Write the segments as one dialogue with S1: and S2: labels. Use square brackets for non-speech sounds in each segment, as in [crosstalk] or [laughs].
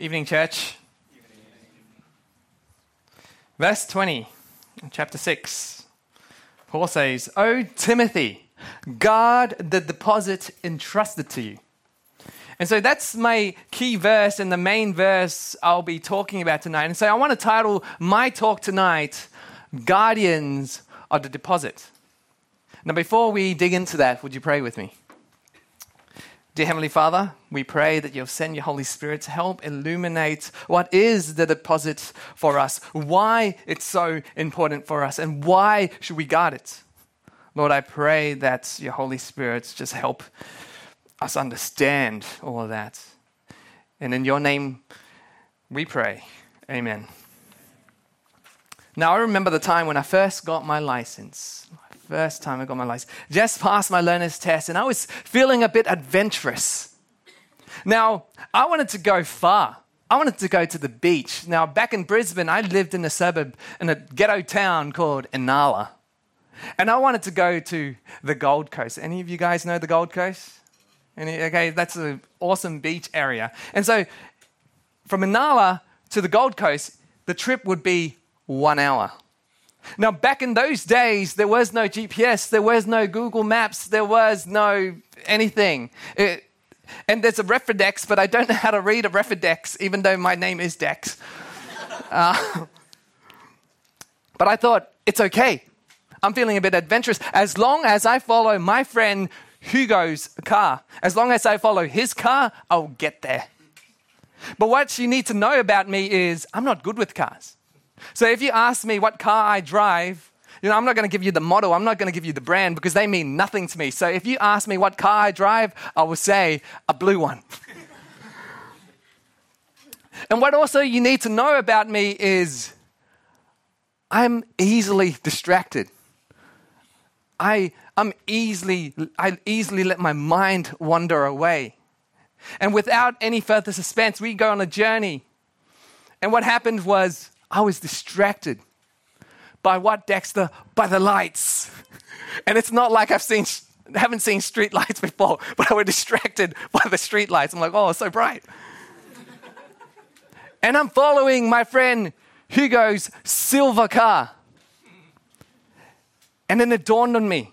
S1: Evening, church. Verse 20, chapter 6. Paul says, O Timothy, guard the deposit entrusted to you. And so that's my key verse and the main verse I'll be talking about tonight. And so I want to title my talk tonight, Guardians of the Deposit. Now, before we dig into that, would you pray with me? Dear Heavenly Father, we pray that you'll send your Holy Spirit to help illuminate what is the deposit for us, why it's so important for us, and why should we guard it. Lord, I pray that your Holy Spirit just help us understand all of that. And in your name, we pray. Amen. Now, I remember the time when I first got my license. First time I got my license. Just passed my learner's test, and I was feeling a bit adventurous. Now, I wanted to go far. I wanted to go to the beach. Now, back in Brisbane, I lived in a suburb, in a ghetto town called Inala. And I wanted to go to the Gold Coast. Any of you guys know the Gold Coast? Any, okay, that's an awesome beach area. And so from Inala to the Gold Coast, the trip would be one hour. Now, back in those days, there was no GPS, there was no Google Maps, there was no anything. It, and there's a Refidex, but I don't know how to read a Refidex, even though my name is Dex. Uh, [laughs] but I thought, it's okay. I'm feeling a bit adventurous. As long as I follow my friend Hugo's car, as long as I follow his car, I'll get there. But what you need to know about me is I'm not good with cars. So if you ask me what car I drive, you know, I'm not going to give you the model, I'm not going to give you the brand because they mean nothing to me. So if you ask me what car I drive, I will say a blue one. [laughs] and what also you need to know about me is I'm easily distracted. I, I'm easily, I easily let my mind wander away. And without any further suspense, we go on a journey. And what happened was I was distracted by what, Dexter? By the lights. And it's not like I've seen, haven't seen street lights before, but I was distracted by the street lights. I'm like, oh, it's so bright. and I'm following my friend Hugo's silver car. And then it dawned on me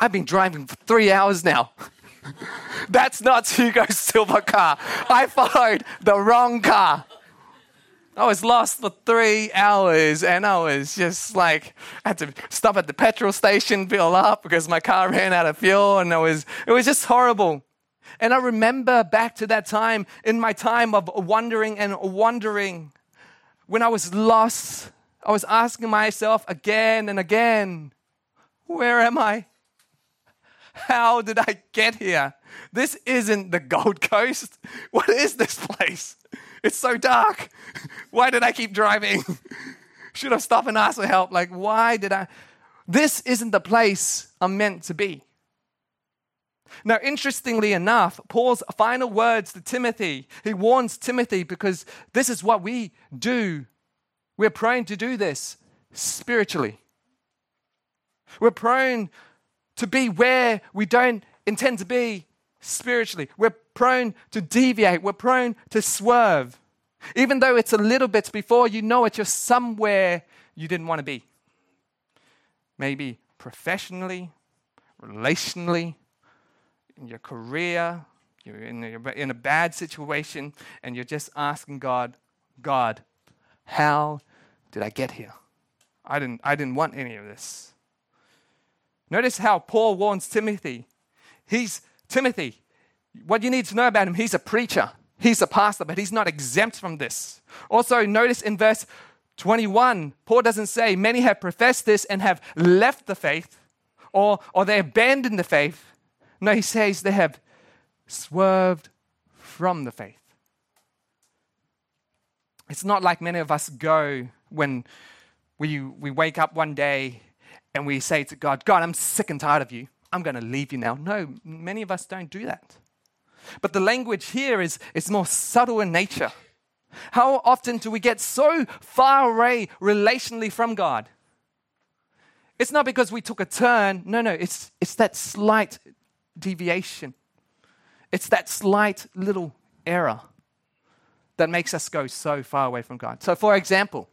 S1: I've been driving for three hours now. [laughs] That's not Hugo's silver car. I followed the wrong car. I was lost for three hours and I was just like, I had to stop at the petrol station, fill up because my car [laughs] ran out of fuel and it was, it was just horrible. And I remember back to that time, in my time of wondering and wondering, when I was lost, I was asking myself again and again, where am I? How did I get here? This isn't the Gold Coast. [laughs] What is this place? It's so dark. Why did I keep driving? [laughs] Should have stopped and asked for help. Like, why did I? This isn't the place I'm meant to be. Now, interestingly enough, Paul's final words to Timothy, he warns Timothy because this is what we do. We're prone to do this spiritually. We're prone to be where we don't intend to be spiritually. We're prone to deviate, we're prone to swerve. Even though it's a little bit before you know it, you're somewhere you didn't want to be. Maybe professionally, relationally, in your career, you're in a, in a bad situation, and you're just asking God, God, how did I get here? I didn't, I didn't want any of this. Notice how Paul warns Timothy. He's Timothy. What you need to know about him, he's a preacher, he's a pastor, but he's not exempt from this. Also, notice in verse 21, Paul doesn't say many have professed this and have left the faith or, or they abandoned the faith. No, he says they have swerved from the faith. It's not like many of us go when we, we wake up one day and we say to God, God, I'm sick and tired of you. I'm going to leave you now. No, many of us don't do that. But the language here is, is more subtle in nature. How often do we get so far away relationally from God? It's not because we took a turn. No, no, it's, it's that slight deviation. It's that slight little error. that makes us go so far away from God. So, for example,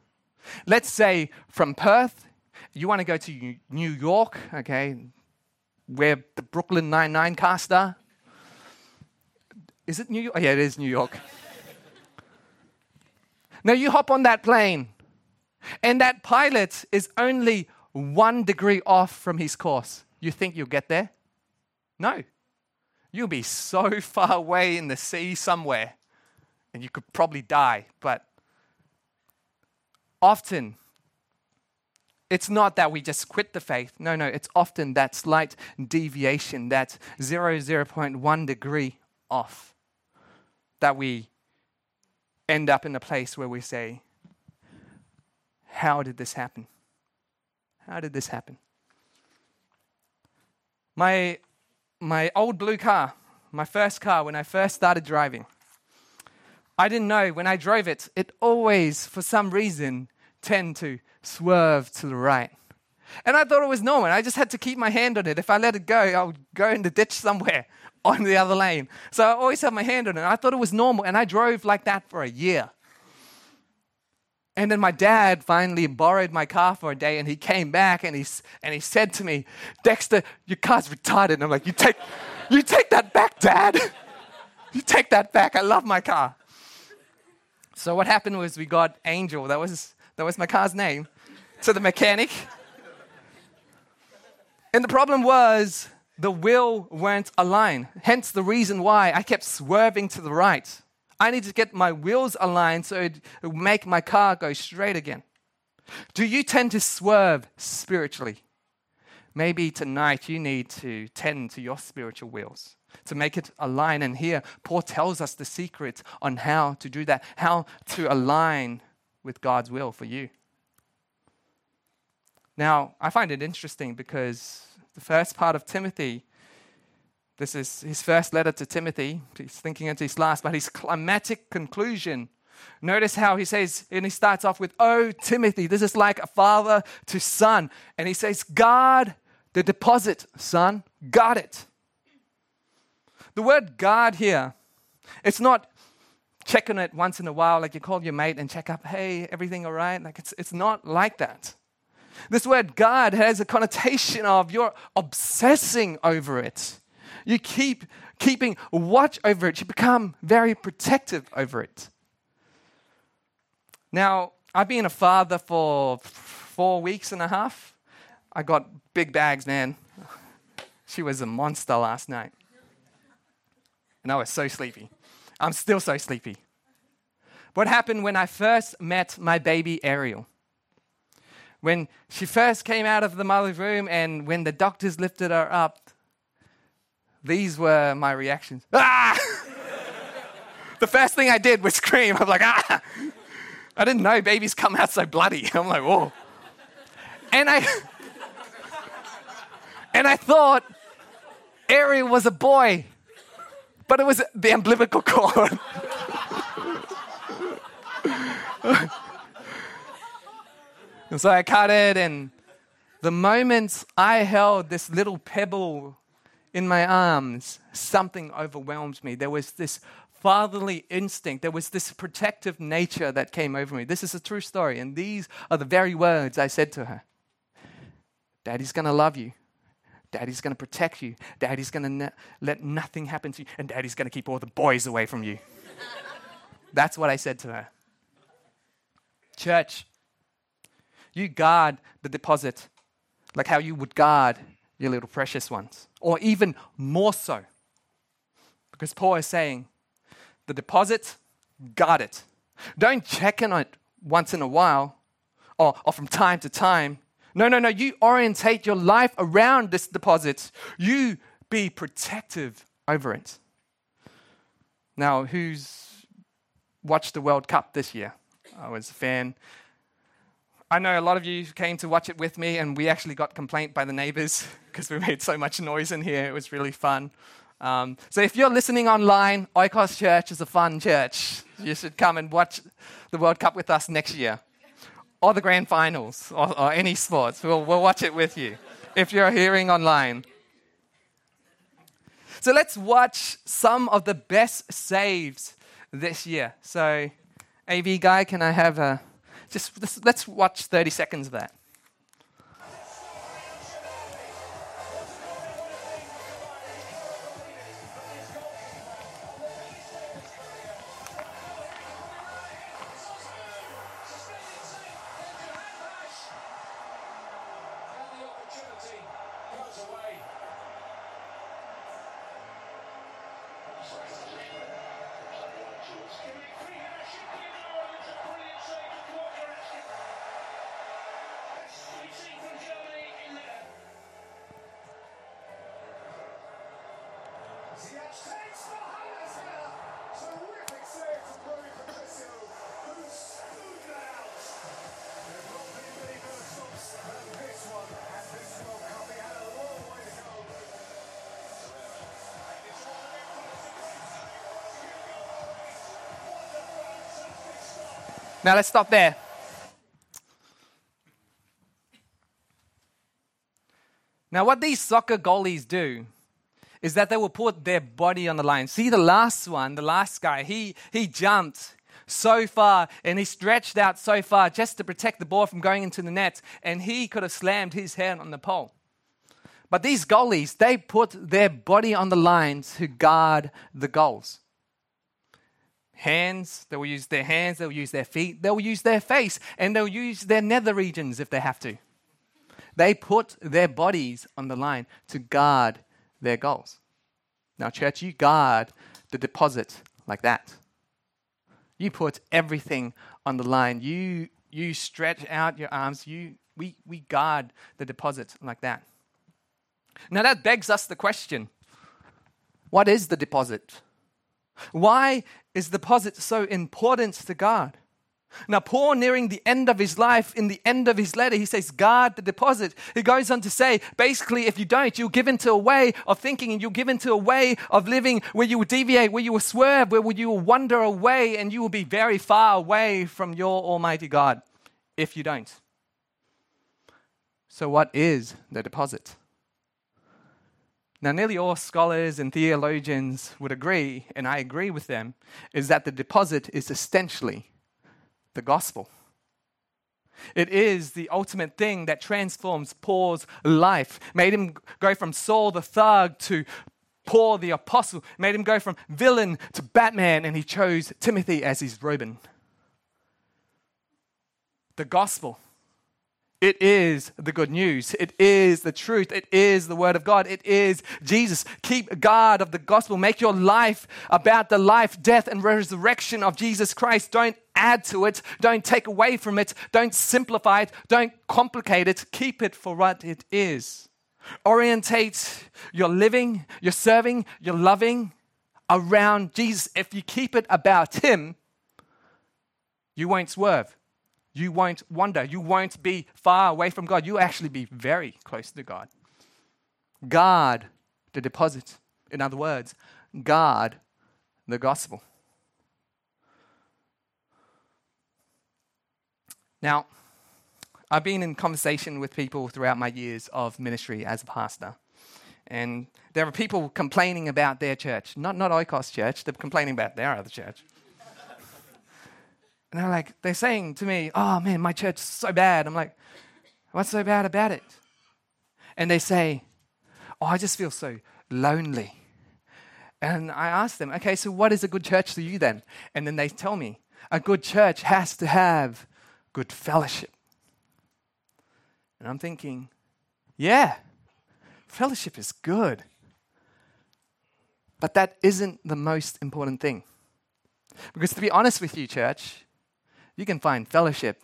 S1: let's say from Perth, you want to go to New York, okay, where the Brooklyn Nine-Nine cast are. Is it New York? Oh, yeah, it is New York. now you hop on that plane, and that pilot is only one degree off from his course. You think you'll get there? No. You'll be so [laughs] far away in the sea somewhere, and you could probably die. But often, it's not that we just quit the faith. No, no, it's often that slight deviation, that 0, 0.1 degree off, that we end up in a place where we say, How did this happen? How did this happen? My, my old blue car, my first car, when I first started driving, I didn't know when I drove it, it always, for some reason, tend to swerve to the right. And I thought it was normal. I just had to keep my hand on it. If I let it go, I would go in the ditch somewhere [laughs] on the other lane. So I always had my hand on it. I thought it was normal. And I drove like that for a year. And then my dad finally borrowed my car for a day and he came back and he, and he said to me, Dexter, your car's retarded. And I'm like, you take, you take that back, dad. [laughs] You take that back. I love my car. So what happened was we got Angel. That was, that was my car's name to the mechanic. And the problem was the wheel weren't aligned. Hence the reason why I kept swerving to the right. I need to get my wheels aligned so it will make my car go straight again. Do you tend to swerve spiritually? Maybe tonight you need to tend to your spiritual wheels to make it align. And here, Paul tells us the secret on how to do that, how to align with God's will for you. Now, I find it interesting because the first part of Timothy this is his first letter to Timothy. He's thinking into his last, but his climatic conclusion. Notice how he says, and he starts off with, Oh, Timothy, this is like a father to son. And he says, Guard the deposit, son. Guard it. The word guard here, it's not checking it once in a while, like you call your mate and check up, hey, everything all right? Like it's, it's not like that. This word guard has a connotation of you're obsessing over it. You keep keeping watch over it. You become very protective over it. Now, I've been a father for four weeks and a half. I got big bags, man. She was a monster last night. And I was so sleepy. I'm still so sleepy. What happened when I first met my baby Ariel? When she first came out of the mother's room and when the doctors lifted her up, these were my reactions. Ah! [laughs] the first thing I did was scream. I'm like, ah! I didn't know babies come out so bloody. [laughs] I'm like, whoa. And I [laughs] and I thought Ariel was a boy, but it was the umbilical cord. And so I cut it, and the moment I held this little pebble in my arms, something overwhelmed me. There was this fatherly instinct, there was this protective nature that came over me. This is a true story, and these are the very words I said to her Daddy's gonna love you. Daddy's going to protect you. Daddy's going to ne- let nothing happen to you. And daddy's going to keep all the boys away from you. [laughs] That's what I said to her. Church, you guard the deposit like how you would guard your little precious ones, or even more so. Because Paul is saying, the deposit, guard it. Don't check on it once in a while or, or from time to time. No, no, no. You orientate your life around this deposit. You be protective over it. Now, who's watched the World Cup this year? I was a fan. I know a lot of you came to watch it with me, and we actually got complaint by the neighbors [laughs] because we made so much noise in here. It was really fun. Um, so if you're listening online, Oikos Church is a fun church. You should come and watch the World Cup with us next year, or the grand finals, or, or any sports. We'll, we'll watch it with you if you're hearing online. So let's watch some of the best saves this year. So, AV guy, can I have a just let's, watch 30 seconds of that. Now let's stop there. Now, what these soccer goalies do is that they will put their body on the line. See the last one, the last guy, he, he jumped so far and he stretched out so far just to protect the ball from going into the net, and he could have slammed his head on the pole. But these goalies, they put their body on the line to guard the goals hands, they will use their hands, they'll use their feet, they'll use their face, and they'll use their nether regions if they have to. They put their bodies on the line to guard their goals. Now, church, you guard the deposit like that. You put everything on the line. You, you stretch out your arms. You, we, we guard the deposit like that. Now, that begs us the question what is the deposit? Why is deposit so important to God? Now, Paul, nearing the end of his life, in the end of his letter, he says, guard the deposit. He goes on to say, basically, if you don't, you'll give into a way of thinking and you'll give into a way of living where you will deviate, where you will swerve, where you will wander away, and you will be very far away from your Almighty God if you don't. So, what is the deposit? Now, nearly all scholars and theologians would agree, and I agree with them, is that the deposit is essentially the gospel. It is the ultimate thing that transforms Paul's life, made him go from Saul the thug to Paul the apostle, made him go from villain to Batman, and he chose Timothy as his Robin. The gospel it is the good news. It is the truth. It is the word of God. It is Jesus. Keep guard of the gospel. Make your life about the life, death, and resurrection of Jesus Christ. Don't add to it. Don't take away from it. Don't simplify it. Don't complicate it. Keep it for what it is. Orientate your living, your serving, your loving around Jesus. If you keep it about Him, you won't swerve you won't wander. You won't be far away from God. You'll actually be very close to God. Guard the deposit. In other words, guard the gospel. Now, I've been in conversation with people throughout my years of ministry as a pastor. And there are people complaining about their church. Not, not Oikos Church, they're complaining about their other church. And they're like, they're saying to me, oh man, my church is so bad. I'm like, what's so bad about it? And they say, oh, I just feel so lonely. And I ask them, okay, so what is a good church to you then? And then they tell me, a good church has to have good fellowship. And I'm thinking, yeah, fellowship is good. But that isn't the most important thing. Because to be honest with you, church, you can find fellowship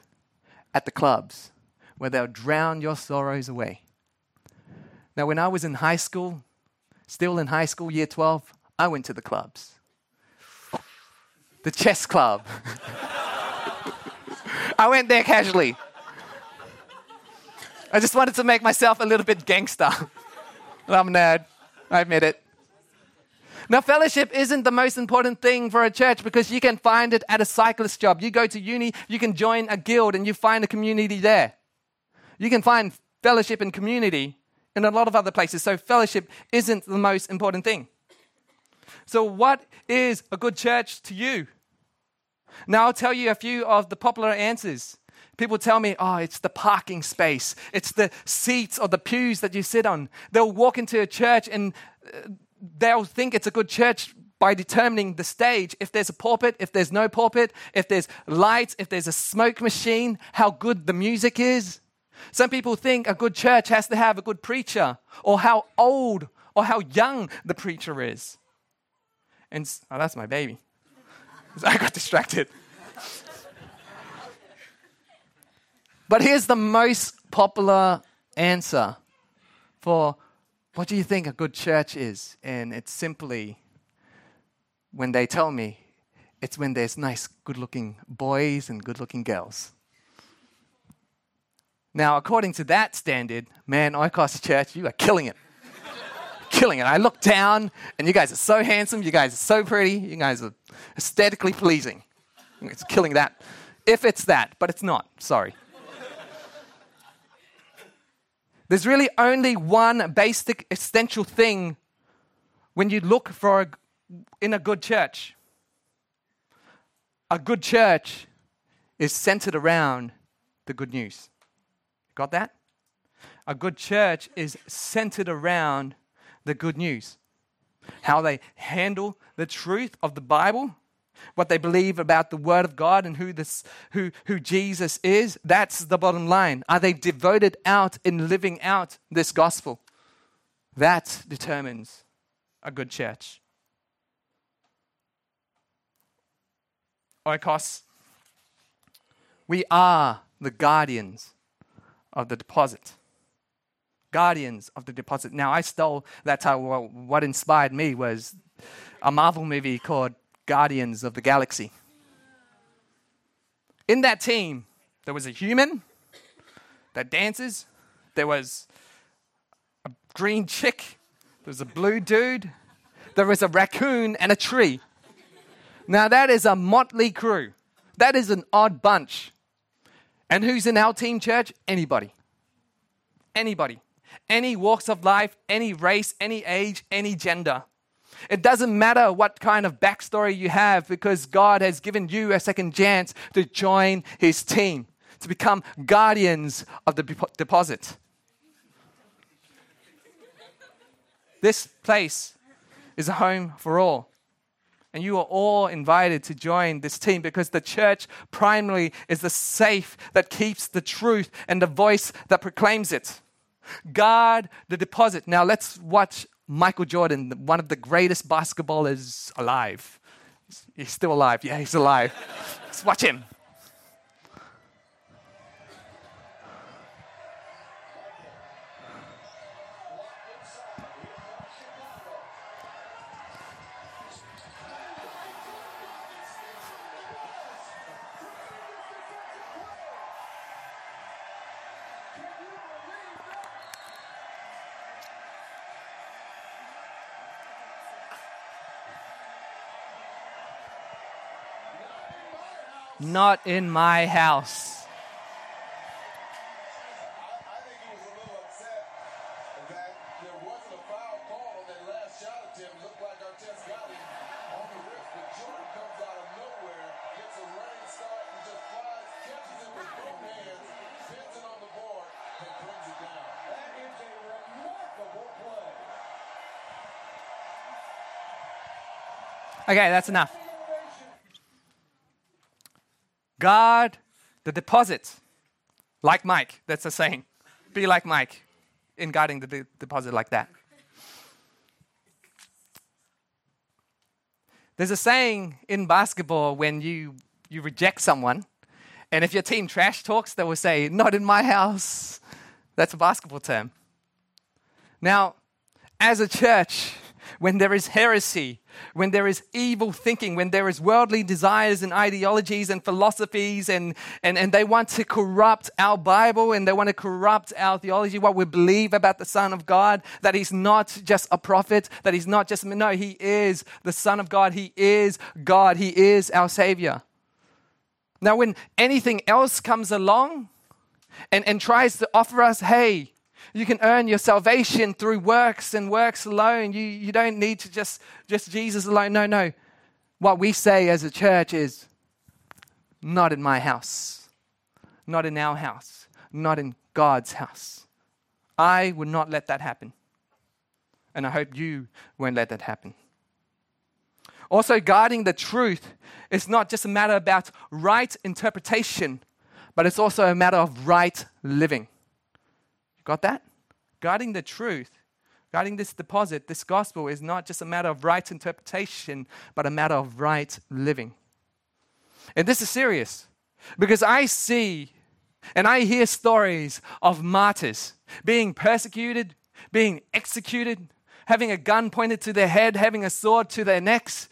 S1: at the clubs where they'll drown your sorrows away. Now, when I was in high school, still in high school, year 12, I went to the clubs. The chess club. [laughs] I went there casually. I just wanted to make myself a little bit gangster. [laughs] I'm a nerd. I admit it. Now, fellowship isn't the most important thing for a church because you can find it at a cyclist job. You go to uni, you can join a guild and you find a community there. You can find fellowship and community in a lot of other places. So, fellowship isn't the most important thing. So, what is a good church to you? Now, I'll tell you a few of the popular answers. People tell me, oh, it's the parking space, it's the seats or the pews that you sit on. They'll walk into a church and uh, they'll think it's a good church by determining the stage. If there's a pulpit, if there's no pulpit, if there's lights, if there's a smoke machine, how good the music is. Some people think a good church has to have a good preacher, or how old or how young the preacher is. And oh, that's my baby. [laughs] I got distracted. but here's the most popular answer for what do you think a good church is? And it's simply when they tell me it's when there's nice, good looking boys and good looking girls. Now, according to that standard, man, Oikos Church, you are killing it. [laughs] killing it. I look down, and you guys are so handsome, you guys are so pretty, you guys are aesthetically pleasing. It's killing that. If it's that, but it's not. Sorry. There's really only one basic essential thing when you look for a, in a good church. A good church is centered around the good news. Got that? A good church is centered around the good news. How they handle the truth of the Bible, what they believe about the Word of God and who, this, who, who Jesus is, that's the bottom line. Are they devoted out in living out this gospel? That determines a good church. Oikos, we are the guardians of the deposit. Guardians of the deposit. Now, I stole that's how what inspired me was a Marvel movie called Guardians of the Galaxy. In that team, there was a human that dances, there was a green chick, there was a blue dude, there was a raccoon, and a tree. Now, that is a motley crew. That is an odd bunch. And who's in our team, church? Anybody. Anybody. Any walks of life, any race, any age, any gender. It doesn't matter what kind of backstory you have because God has given you a second chance to join His team, to become guardians of the deposit. This place is a home for all. And you are all invited to join this team because the church primarily is the safe that keeps the truth and the voice that proclaims it. Guard the deposit. Now let's watch Michael Jordan, one of the greatest basketballers alive. He's still alive. Yeah, he's alive. let's watch him. Not in my house. Okay, that's enough. Guard the deposit. Like Mike, that's a saying. Be like Mike in guarding the de- deposit like that. There's a saying in basketball when you, you reject someone, and if your team trash talks, they will say, Not in my house. That's a basketball term. Now, as a church, when there is heresy, when there is evil thinking, when there is worldly desires and ideologies and philosophies, and, and, and they want to corrupt our Bible and they want to corrupt our theology, what we believe about the Son of God, that He's not just a prophet, that He's not just, no, He is the Son of God, He is God, He is our Savior. Now, when anything else comes along and, and tries to offer us, hey, You can earn your salvation through works and works alone. You, you don't need to just, just Jesus alone. No, no. What we say as a church is not in my house, not in our house, not in God's house. I would not let that happen. And I hope you won't let that happen. Also, guarding the truth is not just a matter about right interpretation, but it's also a matter of right living. Got that? Guarding the truth, guarding this deposit, this gospel is not just a matter of right interpretation, but a matter of right living. And this is serious because I see and I hear stories of martyrs being persecuted, being executed, having a gun pointed to their head, having a sword to their necks.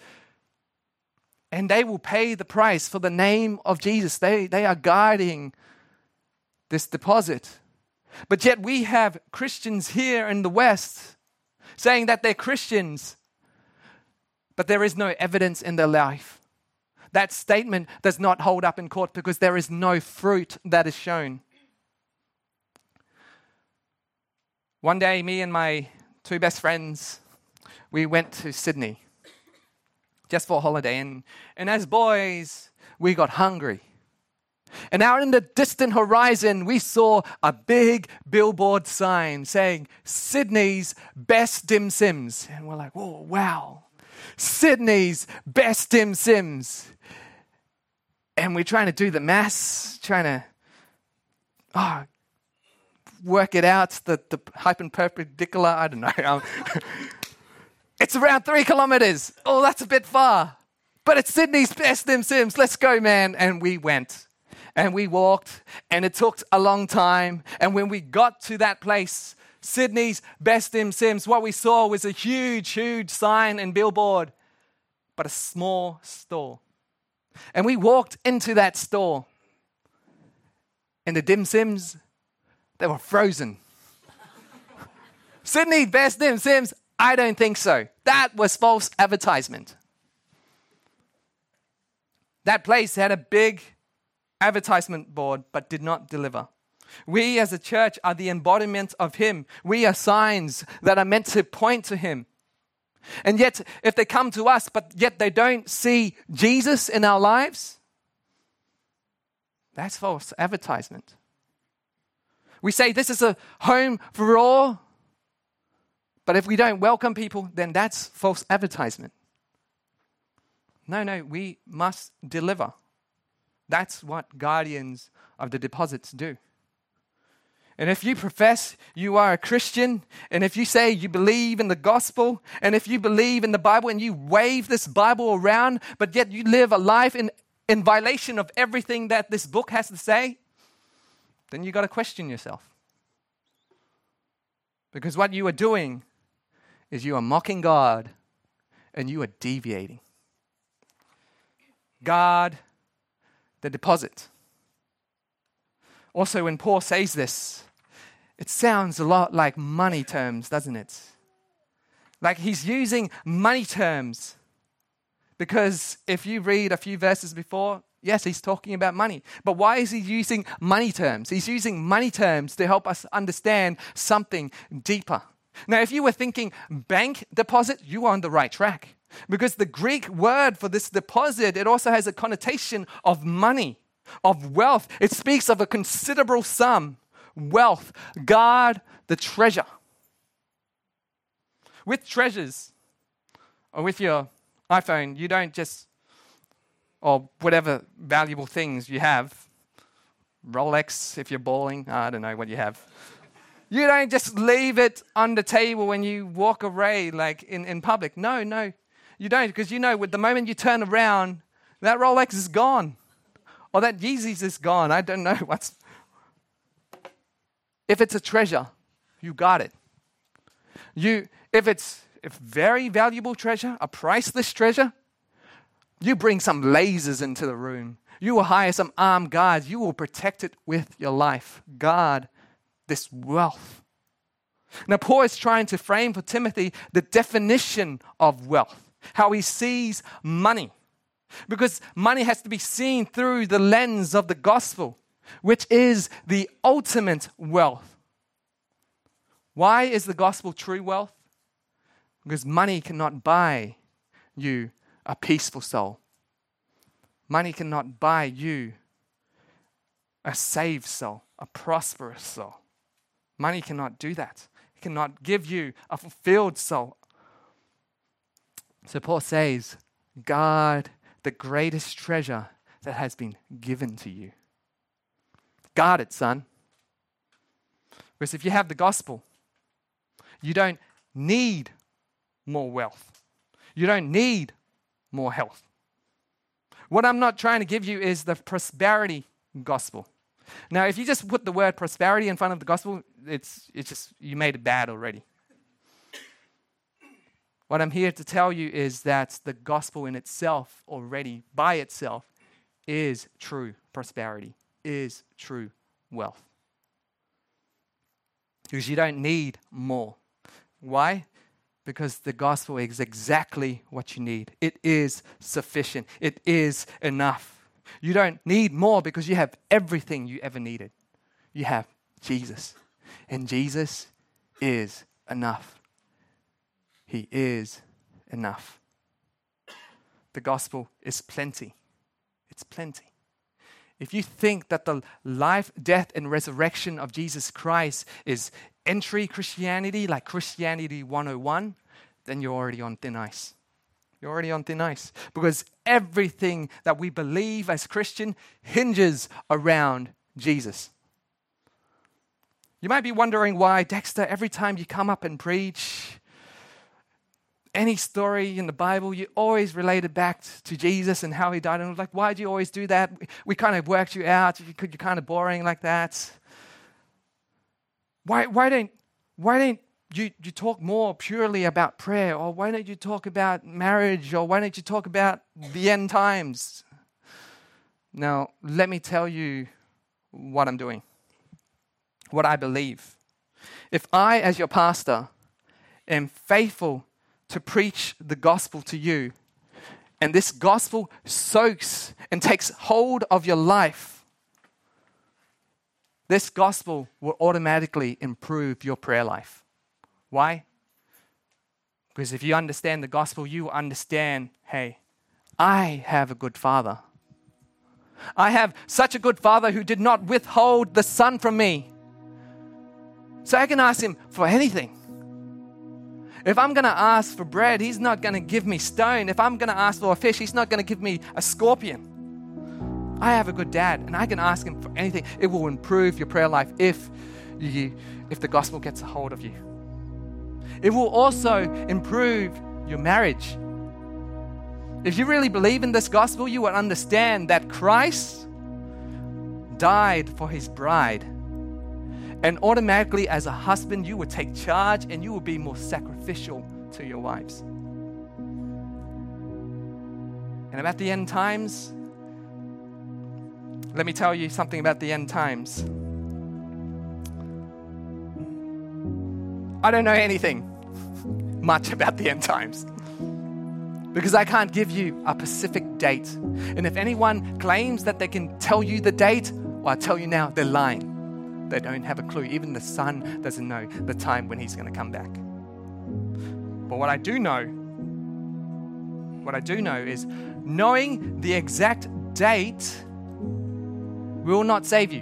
S1: And they will pay the price for the name of Jesus. They, they are guarding this deposit. But yet we have Christians here in the West saying that they're Christians, but there is no evidence in their life. That statement does not hold up in court because there is no fruit that is shown. One day, me and my two best friends, we went to Sydney just for a holiday. And, and as boys, we got hungry. And out in the distant horizon, we saw a big billboard sign saying Sydney's best dim sims. And we're like, whoa, wow. Sydney's best dim sims. And we're trying to do the maths, trying to oh, work it out, the, the hyperperpendicular, I don't know. [laughs] Um, it's around three kilometers. Oh, that's a bit far. But it's Sydney's best dim sims. Let's go, man. And we went and we walked, and it took a long time. And when we got to that place, Sydney's best dim sims, what we saw was a huge, huge sign and billboard, but a small store. And we walked into that store, and the dim sims, they were frozen. [laughs] Sydney best dim sims? I don't think so. That was false advertisement. That place had a big advertisement board but did not deliver. We as a church are the embodiment of Him. We are signs that are meant to point to Him. And yet, if they come to us, but yet they don't see Jesus in our lives, that's false advertisement. We say this is a home for all, but if we don't welcome people, then that's false advertisement. No, no, we must deliver. That's what guardians of the deposits do. And if you profess you are a Christian, and if you say you believe in the gospel, and if you believe in the Bible and you wave this Bible around, but yet you live a life in, in violation of everything that this book has to say, then you got to question yourself. Because what you are doing is you are mocking God and you are deviating. God the deposit. Also, when Paul says this, it sounds a lot like money terms, doesn't it? Like he's using money terms. Because if you read a few verses before, yes, he's talking about money. But why is he using money terms? He's using money terms to help us understand something deeper. Now, if you were thinking bank deposit, you are on the right track. Because the Greek word for this deposit, it also has a connotation of money, of wealth. It speaks of a considerable sum, wealth. Guard the treasure. With treasures, or with your iPhone, you don't just, or whatever valuable things you have, Rolex if you're balling, I don't know what you have. You don't just leave it on the table when you walk away, like in, in public. No, no. You don't, because you know, with the moment you turn around, that Rolex is gone. Or that Yeezys is gone. I don't know [laughs] what's. If it's a treasure, you got it. You, if it's a very valuable treasure, a priceless treasure, you bring some lasers into the room. You will hire some armed guards. You will protect it with your life. Guard this wealth. Now, Paul is trying to frame for Timothy the definition of wealth how he sees money. Because money has to be seen through the lens of the gospel, which is the ultimate wealth. Why is the gospel true wealth? Because money cannot buy you a peaceful soul. Money cannot buy you a saved soul, a prosperous soul. Money cannot do that. It cannot give you a fulfilled soul. So Paul says, guard the greatest treasure that has been given to you. Guard it, son. Because if you have the gospel, you don't need more wealth. You don't need more health. What I'm not trying to give you is the prosperity gospel. Now, if you just put the word prosperity in front of the gospel, it's, it's just, you made it bad already. What I'm here to tell you is that the gospel in itself, already by itself, is true prosperity, is true wealth. Because you don't need more. Why? Because the gospel is exactly what you need. It is sufficient, it is enough. You don't need more because you have everything you ever needed. You have Jesus. And Jesus is enough. He is enough. The gospel is plenty. It's plenty. If you think that the life, death, and resurrection of Jesus Christ is entry Christianity, like Christianity 101, then you're already on thin ice. You're already on thin ice because everything that we believe as Christian hinges around Jesus. You might be wondering why, Dexter, every time you come up and preach, any story in the Bible, you always relate it back to Jesus and how he died. And I was like, why do you always do that? We, kind of worked you out. You, you're kind of boring like that. Why, why don't, why don't you, you talk more purely about prayer? Or why don't you talk about marriage? Or why don't you talk about the end times? Now, let me tell you what I'm doing, what I believe. If I, as your pastor, am faithful to preach the gospel to you, and this gospel soaks and takes hold of your life, this gospel will automatically improve your prayer life. Why? Because if you understand the gospel, you understand hey, I have a good father. I have such a good father who did not withhold the son from me. So I can ask him for anything. If I'm going to ask for bread, He's not going to give me stone. If I'm going to ask for a fish, He's not going to give me a scorpion. I have a good dad, and I can ask Him for anything. It will improve your prayer life if, you, if the gospel gets a hold of you. It will also improve your marriage. If you really believe in this gospel, you will understand that Christ died for His bride and automatically, as a husband, you would take charge and you would be more sacrificial to your wives. And about the end times, let me tell you something about the end times. I don't know anything much about the end times because I can't give you a specific date. And if anyone claims that they can tell you the date, well, I tell you now, they're lying. They don't have a clue. Even the son doesn't know the time when he's going to come back. But what I do know, what I do know is knowing the exact date will not save you.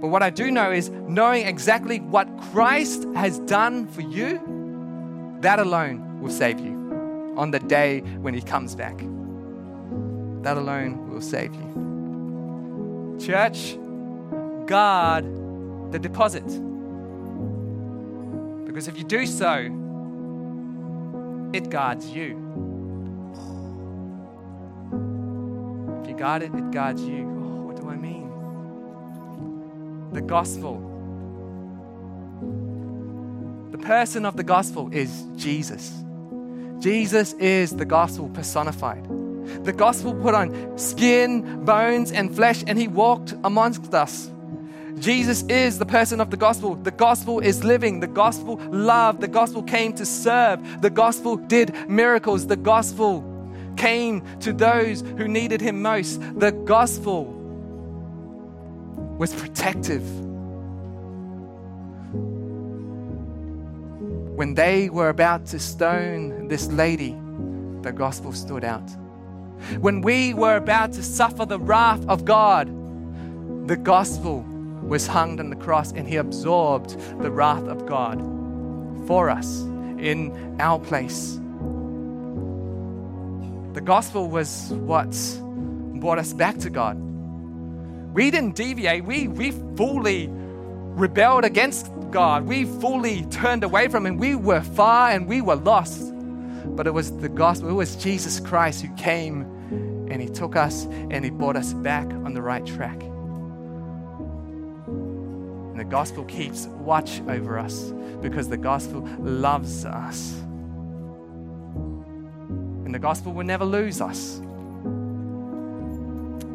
S1: But what I do know is knowing exactly what Christ has done for you, that alone will save you on the day when he comes back. That alone will save you. Church, guard the deposit. Because if you do so, it guards you. If you guard it, it guards you. Oh, what do I mean? The gospel. The person of the gospel is Jesus. Jesus is the gospel personified the gospel put on skin, bones, and flesh, and he walked amongst us. Jesus is the person of the gospel. The gospel is living. The gospel loved. The gospel came to serve. The gospel did miracles. The gospel came to those who needed him most. The gospel was protective. When they were about to stone this lady, the gospel stood out. When we were about to suffer the wrath of God, the gospel was hung on the cross and he absorbed the wrath of God for us in our place. The gospel was what brought us back to God. We didn't deviate, we, we fully rebelled against God. We fully turned away from Him. We were far and we were lost. But it was the gospel, it was Jesus Christ who came and He took us and He brought us back on the right track. And the gospel keeps watch over us because the gospel loves us. And the gospel will never lose us.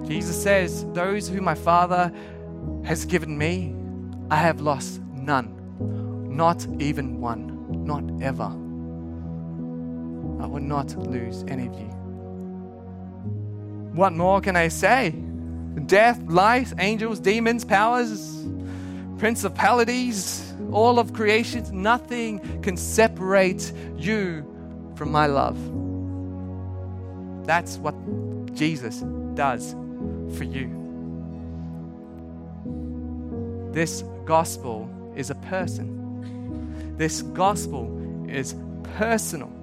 S1: Jesus says, Those who my Father has given me, I have lost none, not even one, not ever. I will not lose any of you. What more can I say? Death, life, angels, demons, powers, principalities, all of creation, nothing can separate you from my love. That's what Jesus does for you. This gospel is a person. This gospel is personal.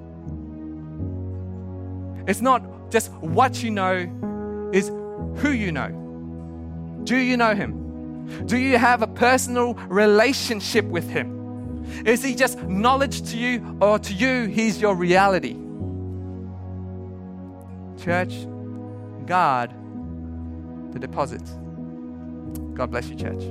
S1: It's not just what you know, is who you know. Do you know him? Do you have a personal relationship with him? Is he just knowledge to you, or to you, he's your reality? Church, God, the deposit. God bless you, church.